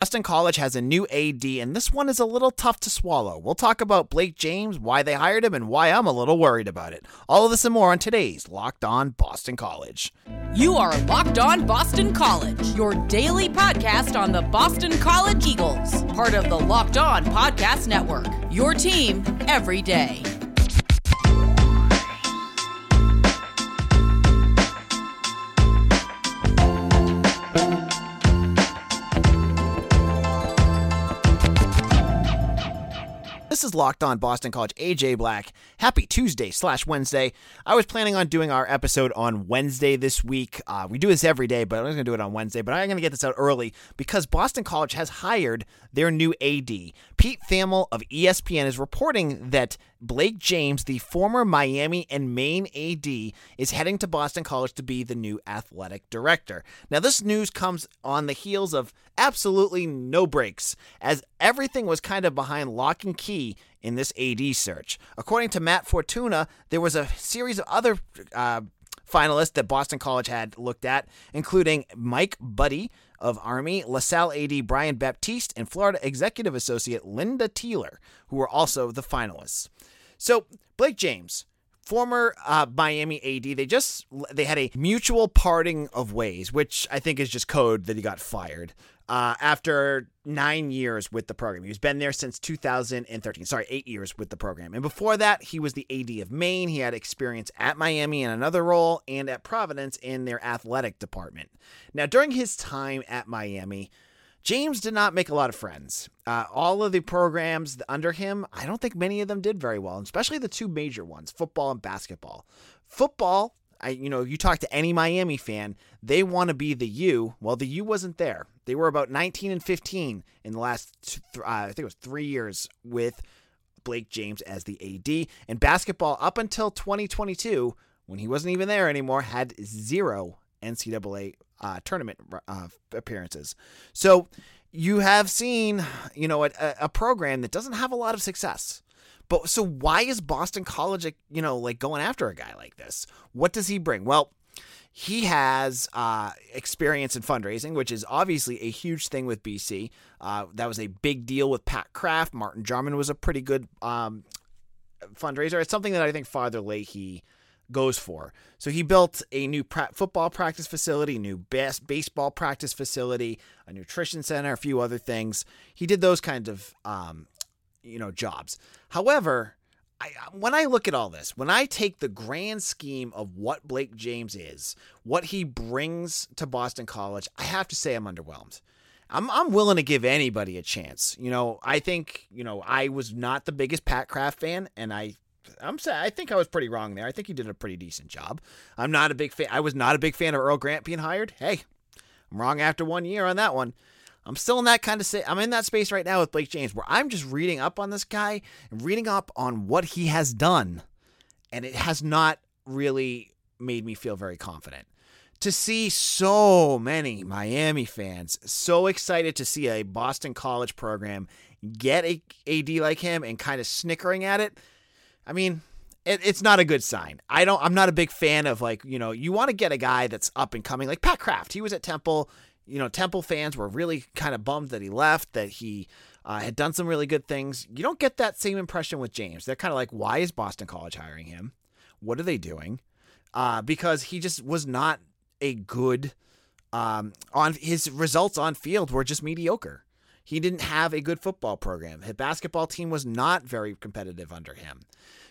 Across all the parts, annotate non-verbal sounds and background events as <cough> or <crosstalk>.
Boston College has a new AD, and this one is a little tough to swallow. We'll talk about Blake James, why they hired him, and why I'm a little worried about it. All of this and more on today's Locked On Boston College. You are Locked On Boston College, your daily podcast on the Boston College Eagles, part of the Locked On Podcast Network. Your team every day. This is Locked On Boston College. AJ Black. Happy Tuesday slash Wednesday. I was planning on doing our episode on Wednesday this week. Uh, we do this every day, but I'm going to do it on Wednesday. But I'm going to get this out early because Boston College has hired their new AD. Pete Thamel of ESPN is reporting that Blake James, the former Miami and Maine AD, is heading to Boston College to be the new athletic director. Now, this news comes on the heels of absolutely no breaks, as everything was kind of behind lock and key in this AD search. According to Matt Fortuna, there was a series of other uh, finalists that Boston College had looked at, including Mike Buddie of Army, LaSalle AD Brian Baptiste, and Florida Executive Associate Lynda Tealer, who were also the finalists. So Blake James, former uh, Miami AD, they just they had a mutual parting of ways, which I think is just code that he got fired uh, after nine years with the program. He's been there since 2013. Sorry, eight years with the program. And before that, he was the AD of Maine. He had experience at Miami in another role and at Providence in their athletic department. Now, during his time at Miami, James did not make a lot of friends. Uh, all of the programs under him, I don't think many of them did very well, especially the two major ones, football and basketball. Football, I you know, you talk to any Miami fan, they want to be the U. Well, the U wasn't there. They were about 19 and 15 in the last, uh, I think it was three years with Blake James as the AD. And basketball, up until 2022, when he wasn't even there anymore, had zero NCAA uh, tournament uh, appearances. So you have seen, you know, a, a program that doesn't have a lot of success. But so why is Boston College, you know, like going after a guy like this? What does he bring? Well, he has uh, experience in fundraising, which is obviously a huge thing with BC. Uh, that was a big deal with Pat Kraft. Martin Jarmond was a pretty good um, fundraiser. It's something that I think Father Leahy goes for. So he built a new pra- football practice facility, new bas- baseball practice facility, a nutrition center, a few other things. He did those kinds of um, you know jobs. However, I, when I look at all this, when I take the grand scheme of what Blake James is, what he brings to Boston College, I have to say I'm underwhelmed. I'm I'm willing to give anybody a chance. You know, I think you know I was not the biggest Pat Kraft fan, and I I'm I think I was pretty wrong there. I think he did a pretty decent job. I'm not a big fan. I was not a big fan of Earl Grant being hired. Hey, I'm wrong after one year on that one. I'm still in that kind of say I'm in that space right now with Blake James where I'm just reading up on this guy and reading up on what he has done and it has not really made me feel very confident. To see so many Miami fans so excited to see a Boston College program get a AD like him and kind of snickering at it. I mean, it, it's not a good sign. I don't. I'm not a big fan of like you know you want to get a guy that's up and coming like Pat Kraft. He was at Temple you know, Temple fans were really kind of bummed that he left, that he uh, had done some really good things. You don't get that same impression with James. They're kind of like, why is Boston College hiring him? What are they doing? Uh, because he just was not a good um, on his results on field were just mediocre. He didn't have a good football program. His basketball team was not very competitive under him.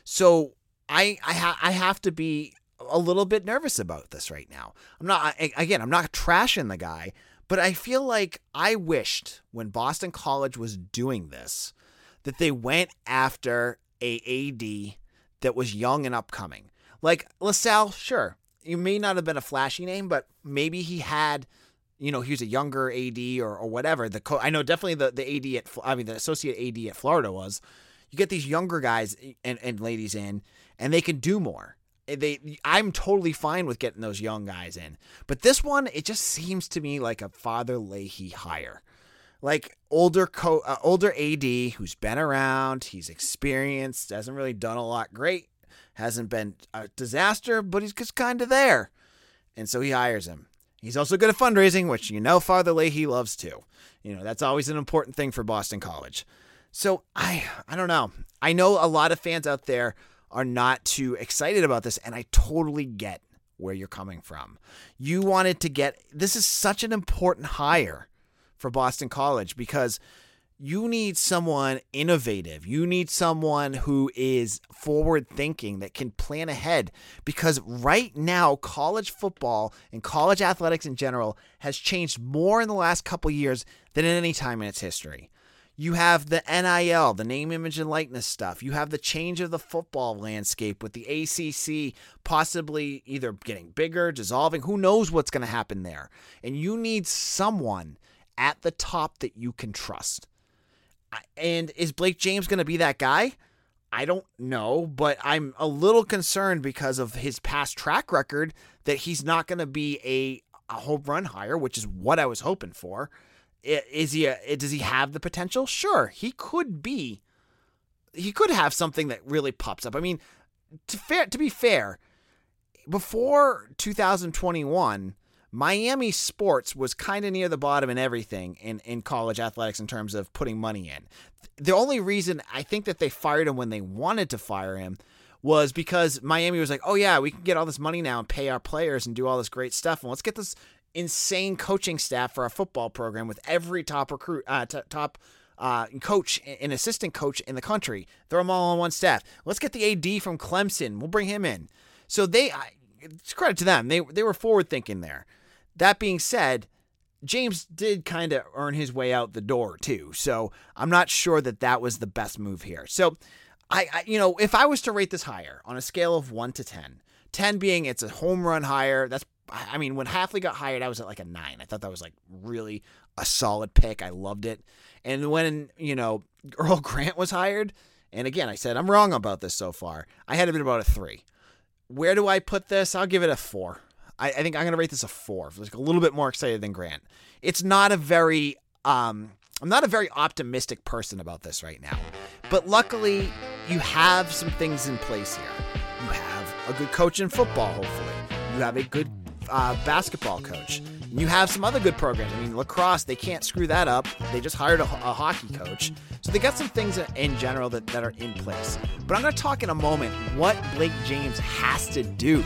So I I, ha- I have to be a little bit nervous about this right now. I'm not again, I'm not trashing the guy, but I feel like I wished when Boston College was doing this that they went after a AD that was young and upcoming. Like LaSalle, sure, you may not have been a flashy name, but maybe he had, you know, he was a younger AD or, or whatever. The co- I know definitely the, the AD at I mean the associate AD at Florida was. You get these younger guys and, and ladies in, and they can do more they I'm totally fine with getting those young guys in. But this one, it just seems to me like a Father Leahy hire. Like older co uh, older AD who's been around, he's experienced, hasn't really done a lot great, hasn't been a disaster, but he's just kind of there. And so he hires him. He's also good at fundraising, which you know Father Leahy loves too. You know, that's always an important thing for Boston College. So I I don't know. I know a lot of fans out there are not too excited about this, and I totally get where you're coming from. You wanted to get this is such an important hire for Boston College because you need someone innovative. You need someone who is forward thinking that can plan ahead because right now college football and college athletics in general has changed more in the last couple years than at any time in its history. You have the NIL, the name, image, and likeness stuff. You have the change of the football landscape with the ACC possibly either getting bigger, dissolving. Who knows what's going to happen there? And you need someone at the top that you can trust. And is Blake James going to be that guy? I don't know, but I'm a little concerned because of his past track record that he's not going to be a, a home run hire, which is what I was hoping for. Is he? A, does he have the potential? Sure, he could be. He could have something that really pops up. I mean, to fair to be fair, before 2021, Miami sports was kind of near the bottom in everything in, in college athletics in terms of putting money in. The only reason I think that they fired him when they wanted to fire him was because Miami was like, oh, yeah, we can get all this money now and pay our players and do all this great stuff. And let's get this insane coaching staff for our football program with every top recruit, uh, t- top uh, coach and assistant coach in the country. Throw them all on one staff. Let's get the AD from Clemson. We'll bring him in. So they, it's credit to them. They they were forward thinking there. That being said, James did kind of earn his way out the door too. So I'm not sure that that was the best move here. So I, I you know, if I was to rate this higher on a scale of 1 to 10, 10 being it's a home run higher. that's I mean, when Hafley got hired, I was at like a 9. I thought that was like really a solid pick. I loved it. And when, you know, <laughs> Earl Grant was hired, and again, I said I'm wrong about this so far. I had it been about a 3. Where do I put this? I'll give it a 4. I, I think I'm going to rate this a four. Like a little bit more excited than Grant. It's not a very um, I'm not a very optimistic person about this right now. But luckily, you have some things in place here. You have a good coach in football, hopefully. You have a good uh, basketball coach. You have some other good programs. I mean, lacrosse, they can't screw that up. They just hired a, a hockey coach. So they got some things in general that, that are in place. But I'm going to talk in a moment what Blake James has to do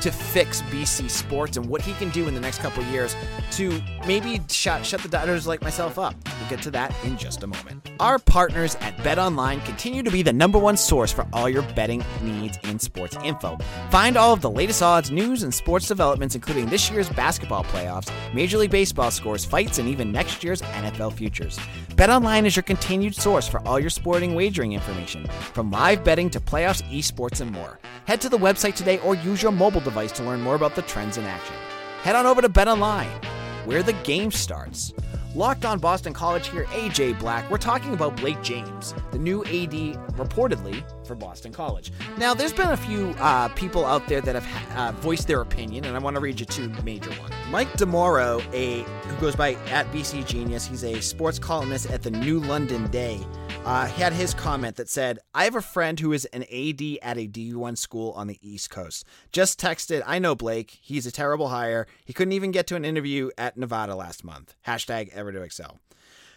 to fix BC sports and what he can do in the next couple years to maybe shut, shut the doubters like myself up. We'll get to that in just a moment. Our partners at Bet Online continue to be the number one source for all your betting needs in sports info. Find all of the latest odds, news, and sports developments, including this year's basketball playoffs, Major League Baseball scores, fights, and even next year's NFL futures. Bet Online is your continued source for all your sporting wagering information, from live betting to playoffs, esports, and more. Head to the website today or use your mobile device to learn more about the trends in action. Head on over to Bet Online, where the game starts. Locked on Boston College here, AJ Black. We're talking about Blake James, the new AD reportedly for Boston College. Now, there's been a few uh, people out there that have uh, voiced their opinion, and I want to read you two major ones. Mike DiMauro, a who goes by at BC Genius, he's a sports columnist at the New London Day uh, he had his comment that said, I have a friend who is an AD at a D1 school on the East Coast. Just texted, I know Blake. He's a terrible hire. He couldn't even get to an interview at Nevada last month. Hashtag ever to excel.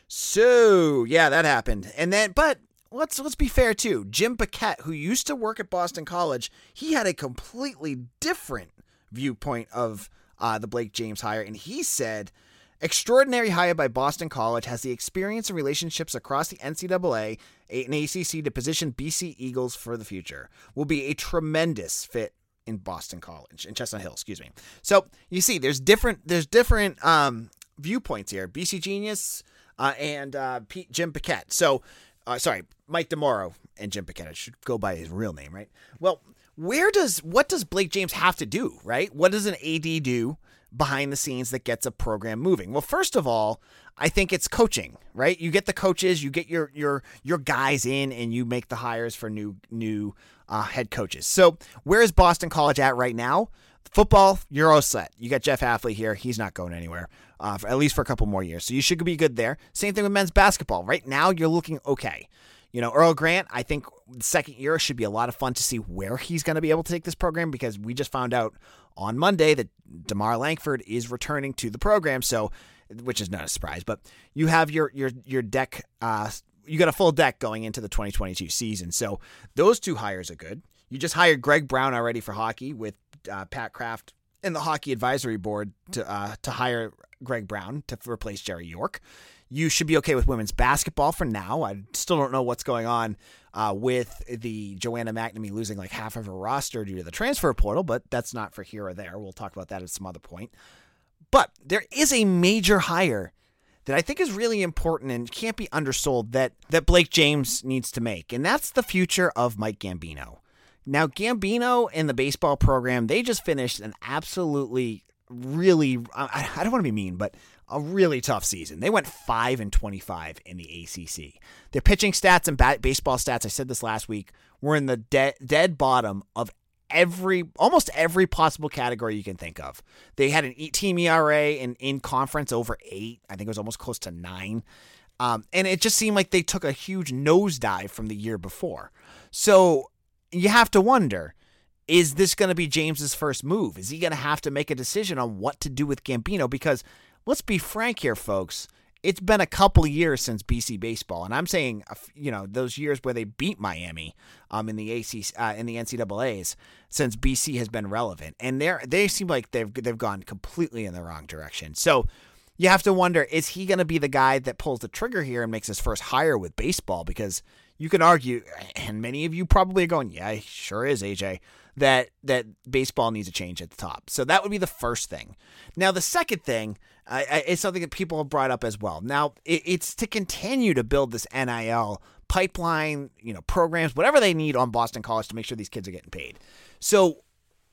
So, yeah, that happened. And then, but let's let's be fair too. Jim Paquette, who used to work at Boston College, he had a completely different viewpoint of uh, the Blake James hire, and he said Extraordinary hire by Boston College has the experience and relationships across the NCAA and ACC to position BC Eagles for the future. Will be a tremendous fit in Boston College in Chestnut Hill, excuse me. So you see, there's different there's different um, viewpoints here. BC Genius uh, and uh, Pete, Jim Paquette. So uh, sorry, Mike DiMauro and Jim Paquette. I should go by his real name, right? Well, where does what does Blake James have to do, right? What does an AD do? Behind the scenes that gets a program moving? Well, first of all, I think it's coaching, right? You get the coaches, you get your your your guys in, and you make the hires for new new uh, head coaches. So where is Boston College at right now? Football, you're all set. You got Jeff Hafley here; he's not going anywhere, uh, for, at least for a couple more years. So you should be good there. Same thing with men's basketball. Right now, you're looking okay. You know, Earl Grant, I think the second year should be a lot of fun to see where he's going to be able to take this program because we just found out on Monday that Demarr Langford is returning to the program. So, which is not a surprise, but you have your your your deck. Uh, you got a full deck going into the 2022 season. So those two hires are good. You just hired Greg Brown already for hockey with uh, Pat Kraft and the hockey advisory board to uh, to hire Greg Brown to replace Jerry York you should be okay with women's basketball for now. I still don't know what's going on uh, with the Joanna McNamee losing like half of her roster due to the transfer portal, but that's not for here or there. We'll talk about that at some other point. But there is a major hire that I think is really important and can't be undersold that that Blake James needs to make, and that's the future of Mike Gambino. Now, Gambino and the baseball program, they just finished an absolutely really I, I don't want to be mean, but a really tough season. They went 5 and 25 in the ACC. Their pitching stats and bat- baseball stats, I said this last week, were in the de- dead bottom of every almost every possible category you can think of. They had an team ERA in in conference over 8. I think it was almost close to 9. Um, and it just seemed like they took a huge nosedive from the year before. So you have to wonder is this going to be James's first move? Is he going to have to make a decision on what to do with Gambino? Because let's be frank here, folks. It's been a couple years since BC baseball, and I'm saying, you know, those years where they beat Miami um, in the AC uh, in the NCAA's since BC has been relevant, and they they seem like they've they've gone completely in the wrong direction. So you have to wonder: is he going to be the guy that pulls the trigger here and makes his first hire with baseball? Because you can argue, and many of you probably are going, "Yeah, sure is, AJ." That that baseball needs a change at the top. So that would be the first thing. Now the second thing uh, is something that people have brought up as well. Now it, it's to continue to build this NIL pipeline, you know, programs, whatever they need on Boston College to make sure these kids are getting paid. So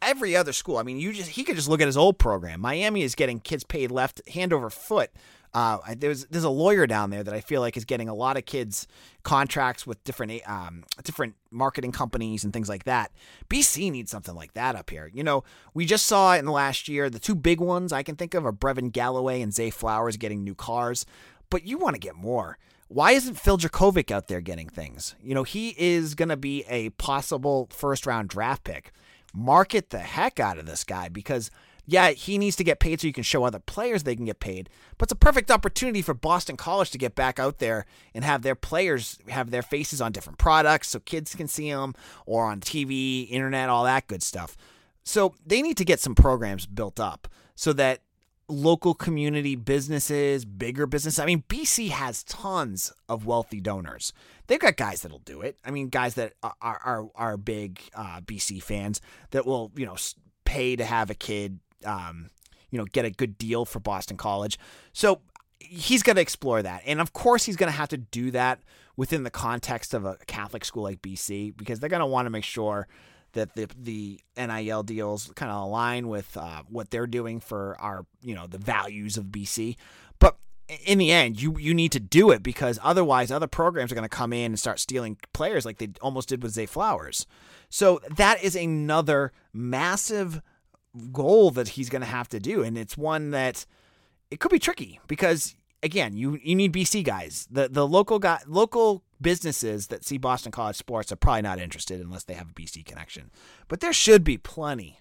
every other school, I mean, you just he could just look at his old program. Miami is getting kids paid left hand over foot uh, there's there's a lawyer down there that I feel like is getting a lot of kids contracts with different um, different marketing companies and things like that. BC needs something like that up here. You know, we just saw in the last year the two big ones I can think of are Brevin Galloway and Zay Flowers getting new cars, but you want to get more. Why isn't Phil Jurkovec out there getting things? You know, he is going to be a possible first round draft pick. Market the heck out of this guy because yeah, he needs to get paid so you can show other players they can get paid. But it's a perfect opportunity for Boston College to get back out there and have their players have their faces on different products so kids can see them or on TV, internet, all that good stuff. So they need to get some programs built up so that local community businesses, bigger business. I mean, BC has tons of wealthy donors. They've got guys that'll do it. I mean, guys that are are, are big uh, BC fans that will you know pay to have a kid um, you know, get a good deal for Boston College. So he's going to explore that. And of course, he's going to have to do that within the context of a Catholic school like BC because they're going to want to make sure that the the NIL deals kind of align with uh, what they're doing for our you know the values of BC. But in the end, you you need to do it because otherwise, other programs are going to come in and start stealing players like they almost did with Zay Flowers. So that is another massive goal that he's going to have to do, and it's one that it could be tricky because again, you you need BC guys. The the local guy, local businesses that see Boston College sports are probably not interested unless they have a BC connection. But there should be plenty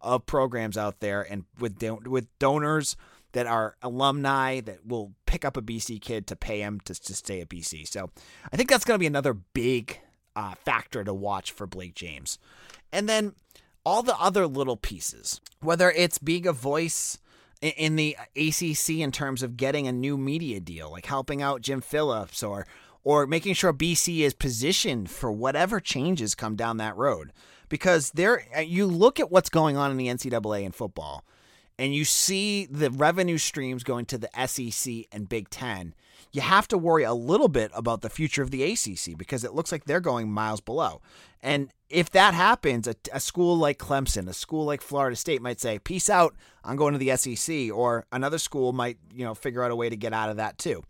of programs out there and with don- with donors that are alumni that will pick up a BC kid to pay him to, to stay at BC. So I think that's going to be another big uh, factor to watch for Blake James. And then all the other little pieces, whether it's being a voice in the ACC in terms of getting a new media deal, like helping out Jim Phillips or or making sure BC is positioned for whatever changes come down that road. Because there uh, you look at what's going on in the NCAA in football and you see the revenue streams going to the SEC and Big 10 you have to worry a little bit about the future of the ACC because it looks like they're going miles below. And if that happens, a, a, school like Clemson, a school like Florida State might say, "Peace out, I'm going to the SEC," or another school might, you know, figure out a way to get out of that too.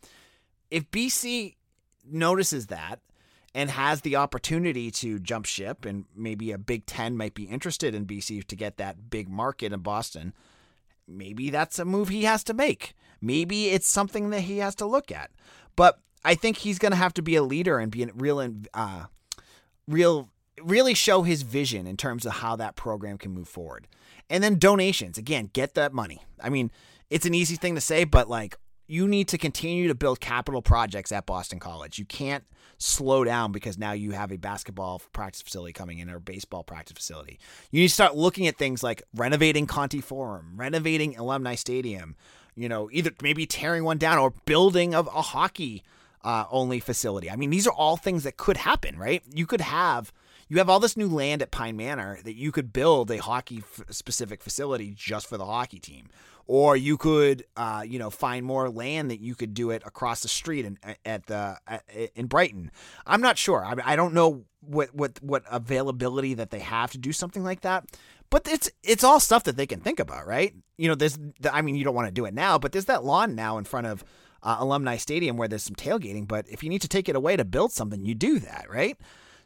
If BC notices that and has the opportunity to jump ship, and maybe a Big Ten might be interested in BC to get that big market in Boston, maybe that's a move he has to make. Maybe it's something that he has to look at. But I think he's going to have to be a leader and be a real, uh, real, really show his vision in terms of how that program can move forward. And then donations. Again, get that money. I mean, it's an easy thing to say, but like you need to continue to build capital projects at Boston College. You can't slow down because now you have a basketball practice facility coming in or baseball practice facility. You need to start looking at things like renovating Conte Forum, renovating Alumni Stadium, you know, either maybe tearing one down or building of a hockey uh, only facility. I mean, these are all things that could happen, right? You could have you have all this new land at Pine Manor that you could build a hockey f- specific facility just for the hockey team, or you could, uh, you know, find more land that you could do it across the street in, at the at, in Brighton. I'm not sure. I, I don't know what what what availability that they have to do something like that. But it's it's all stuff that they can think about, right? You know, there's I mean, you don't want to do it now, but there's that lawn now in front of uh, Alumni Stadium where there's some tailgating. But if you need to take it away to build something, you do that, right?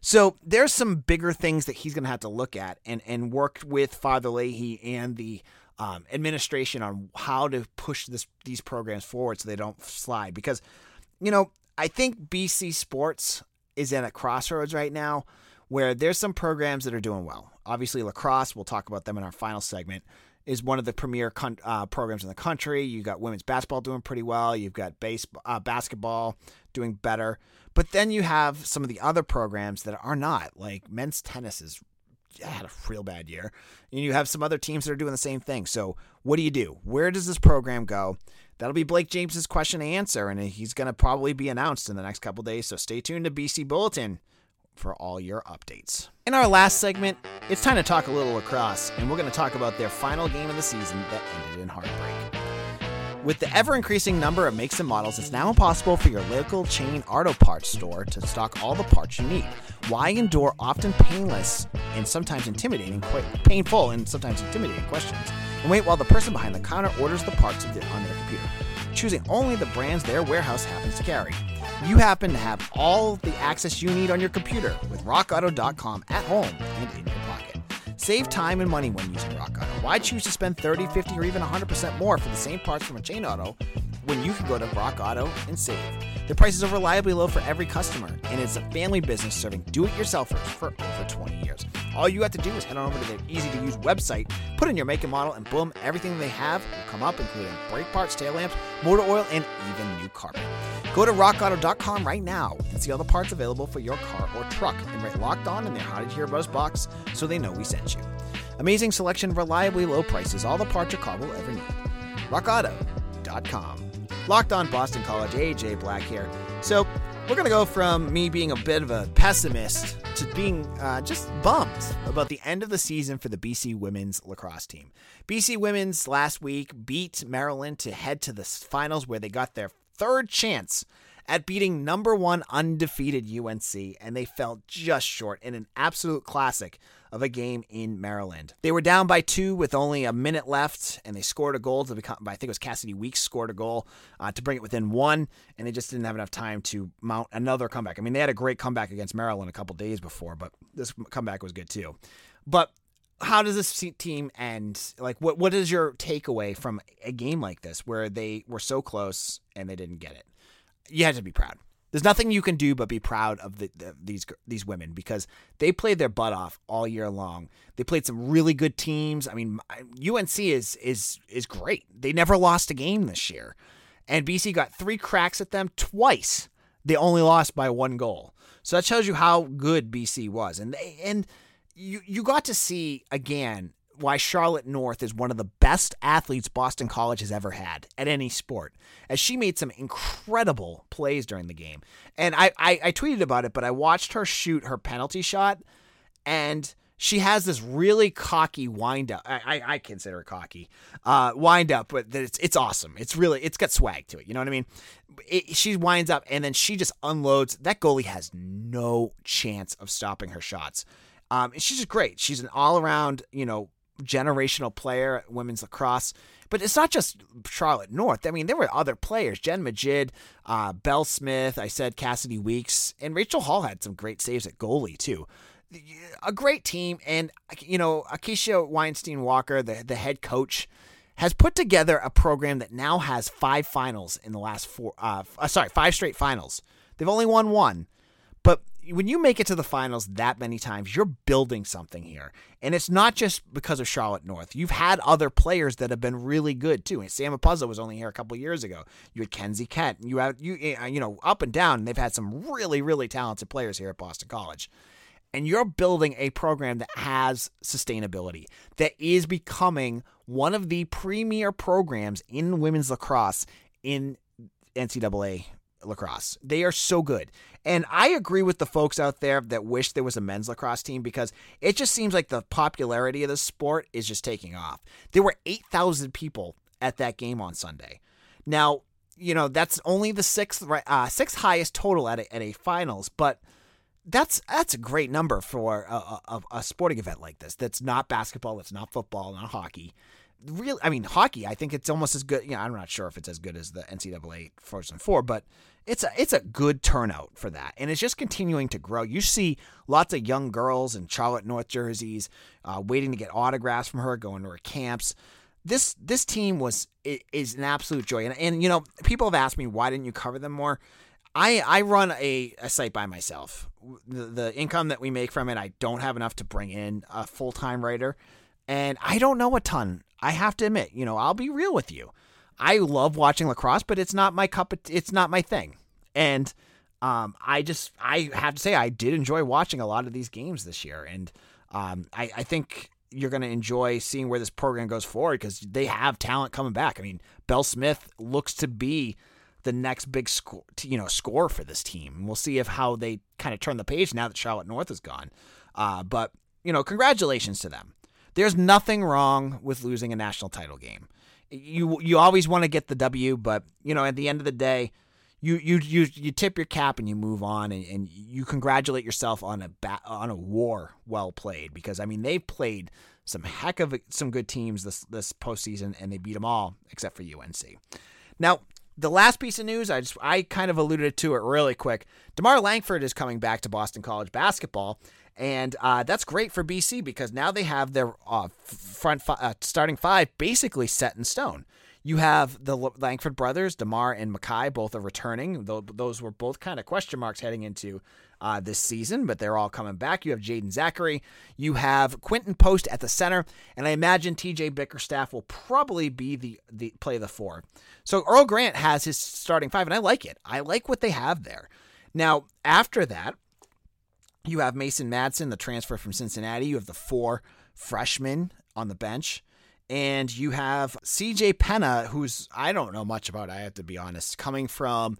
So there's some bigger things that he's going to have to look at and and work with Father Leahy and the um, administration on how to push this these programs forward so they don't slide. Because you know I think BC sports is at a crossroads right now where there's some programs that are doing well. Obviously, lacrosse. We'll talk about them in our final segment is one of the premier con- uh, programs in the country. You've got women's basketball doing pretty well. You've got base uh, basketball doing better. But then you have some of the other programs that are not, like men's tennis is had a real bad year. And you have some other teams that are doing the same thing. So what do you do? Where does this program go? That'll be Blake James's question and answer, and he's going to probably be announced in the next couple days. So stay tuned to BC Bulletin for all your updates. In our last segment, it's time to talk a little lacrosse, and we're going to talk about their final game of the season that ended in heartbreak. With the ever increasing number of makes and models, it's now impossible for your local chain auto parts store to stock all the parts you need. Why endure often painless and sometimes intimidating, painful and sometimes intimidating questions, and wait while the person behind the counter orders the parts on their computer, choosing only the brands their warehouse happens to carry? You happen to have all the access you need on your computer with RockAuto.com at home and in your. Save time and money when using Rock Auto. Why choose to spend 30, 50, or even 100% more for the same parts from a chain auto when you can go to Rock Auto and save? The prices are reliably low for every customer, and it's a family business serving do-it-yourselfers for over 20 years. All you have to do is head on over to their easy-to-use website, put in your make and model, and boom, everything they have will come up, including brake parts, tail lamps, motor oil, and even new carpet. Go to rockauto.com right now and see all the parts available for your car or truck, and write Locked On in their How Did You Hear About Us box so they know we sent you. Amazing selection, reliably low prices, all the parts your car will ever need. RockAuto.com. Locked on Boston College, AJ Black here. So, we're going to go from me being a bit of a pessimist to being uh, just bummed about the end of the season for the BC women's lacrosse team. BC women's last week beat Maryland to head to the finals where they got their third chance at beating number one undefeated UNC, and they fell just short in an absolute classic of a game in Maryland. They were down by two with only a minute left, and they scored a goal to become. I think it was Cassidy Weeks scored a goal uh, to bring it within one, and they just didn't have enough time to mount another comeback. I mean, they had a great comeback against Maryland a couple days before, but this comeback was good too. But how does this team end? Like, what what is your takeaway from a game like this where they were so close and they didn't get it? You had to be proud. There's nothing you can do but be proud of the, the, these these women because they played their butt off all year long. They played some really good teams. I mean, UNC is is is great. They never lost a game this year, and BC got three cracks at them twice. They only lost by one goal. So that shows you how good BC was, and they, and you you got to see again why Charlotte North is one of the best athletes Boston College has ever had at any sport, as she made some incredible plays during the game. And I, I, I tweeted about it, but I watched her shoot her penalty shot, and she has this really cocky wind up. I, I, I consider it cocky uh, wind up, but it's it's awesome. It's really it's got swag to it. You know what I mean? It, she winds up and then she just unloads. That goalie has no chance of stopping her shots. Um, she's just great. She's an all around, you know, generational player at women's lacrosse. But it's not just Charlotte North. I mean, there were other players. Jenn Medjid, uh, Belle Smith, I said Cassidy Weeks, and Rachel Hall had some great saves at goalie, too. A great team. And, you know, Acacia Weinstein Walker, the, the head coach, has put together a program that now has five finals in the last four. Uh, uh, sorry, five straight finals. They've only won one, when you make it to the finals that many times, you're building something here. And it's not just because of Charlotte North. You've had other players that have been really good too. And Sam Apuzzo was only here a couple years ago. You had Kenzie Kent. You had you eh, you know up and down. They've had some really really talented players here at Boston College. And you're building a program that has sustainability, that is becoming one of the premier programs in women's lacrosse in NCAA lacrosse. They are so good. And I agree with the folks out there that wish there was a men's lacrosse team because it just seems like the popularity of the sport is just taking off. There were 8,000 people at that game on Sunday. Now, you know, that's only the sixth uh, sixth highest total at a, at a finals, but that's that's a great number for a, a, a sporting event like this. That's not basketball, that's not football, not hockey real I mean hockey I think it's almost as good you know I'm not sure if it's as good as the NCAA Frozen Four but it's a it's a good turnout for that, and it's just continuing to grow. You see lots of young girls in Charlotte North jerseys uh, waiting to get autographs from her, going to her camps. This this team was is an absolute joy, and and you know people have asked me why didn't you cover them more. I, I run a, a site by myself. The, the income that we make from it, I don't have enough to bring in a full time writer, and I don't know a ton. I have to admit, you know, I'll be real with you. I love watching lacrosse, but it's not my cup. Of, it's not my thing. And um, I just I have to say I did enjoy watching a lot of these games this year, and um, I, I think you're going to enjoy seeing where this program goes forward because they have talent coming back. I mean, Belle Smith looks to be the next big score, you know, score for this team. We'll see if how they kind of turn the page now that Charlotte North is gone. Uh, but you know, congratulations to them. There's nothing wrong with losing a national title game you you always want to get the W, but you know at the end of the day, you you you you tip your cap and you move on and, and you congratulate yourself on a on a war well played because I mean they've played some heck of a, some good teams this this postseason and they beat them all except for UNC. Now the last piece of news I just I kind of alluded to it really quick. Demarr Langford is coming back to Boston College basketball and uh, that's great for BC because now they have their uh, front fi- uh, starting five basically set in stone. You have the Langford brothers, Demarr and Makai, both are returning. Those were both kind of question marks heading into uh, this season, but they're all coming back. You have Jaeden Zackery. You have Quinton Post at the center, and I imagine TJ Bickerstaff will probably be the, the play the four. So Earl Grant has his starting five, and I like it. I like what they have there. Now, after that, you have Mason Madsen, the transfer from Cincinnati. You have the four freshmen on the bench. And you have CJ Penha, who's I don't know much about, I have to be honest, coming from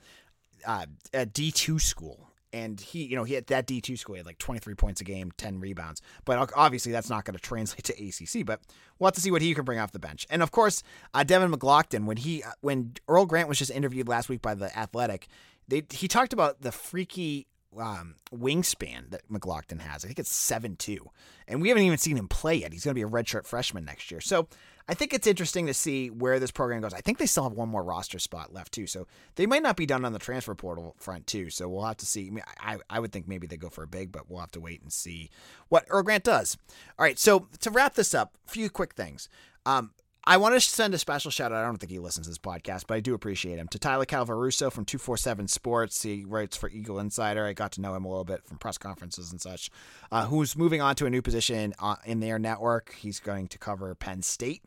uh, a D2 school. And he, you know, he had that D2 school, he had like 23 points a game, 10 rebounds. But obviously, that's not going <laughs> to translate to ACC. But we'll have to see what he can bring off the bench. And of course, uh, Devin McLaughlin, when he, when Earl Grant was just interviewed last week by the Athletic, they, he talked about the freaky um, wingspan that McLaughlin has. I think it's seven two, and we haven't even seen him play yet. He's going to be a redshirt freshman next year. So I think it's interesting to see where this program goes. I think they still have one more roster spot left too, so they might not be done on the transfer portal front too. So we'll have to see. I, mean, I, I would think maybe they go for a big, but we'll have to wait and see what Earl Grant does. All right, so to wrap this up, a few quick things. Um, I want to send a special shout out. I don't think he listens to this podcast, but I do appreciate him. To Tyler Calvaruso from 247 Sports. He writes for Eagle Insider. I got to know him a little bit from press conferences and such. Uh, who's moving on to a new position uh, in their network. He's going to cover Penn State.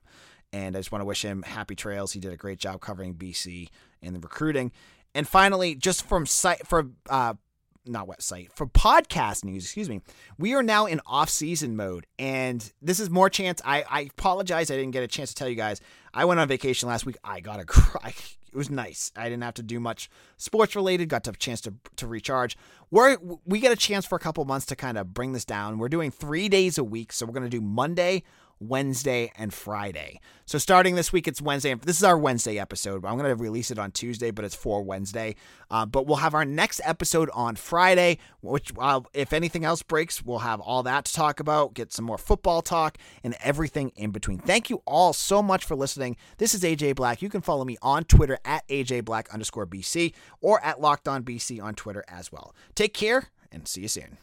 And I just want to wish him happy trails. He did a great job covering BC in the recruiting. And finally, just from site for uh, not website for podcast news excuse me we are now in off-season mode and this is more chance I, I apologize i didn't get a chance to tell you guys i went on vacation last week i got a cry <laughs> it was nice i didn't have to do much sports related got a chance to, to recharge. We're we get a chance for a couple months to kind of bring this down we're doing three days a week so we're going to do monday Wednesday, and Friday. So starting this week, it's Wednesday. This is our Wednesday episode. I'm going to release it on Tuesday, but it's for Wednesday. Uh, but we'll have our next episode on Friday, which, uh, if anything else breaks, we'll have all that to talk about, get some more football talk, and everything in between. Thank you all so much for listening. This is AJ Black. You can follow me on Twitter at AJ Black underscore BC or at Locked On BC on Twitter as well. Take care and see you soon.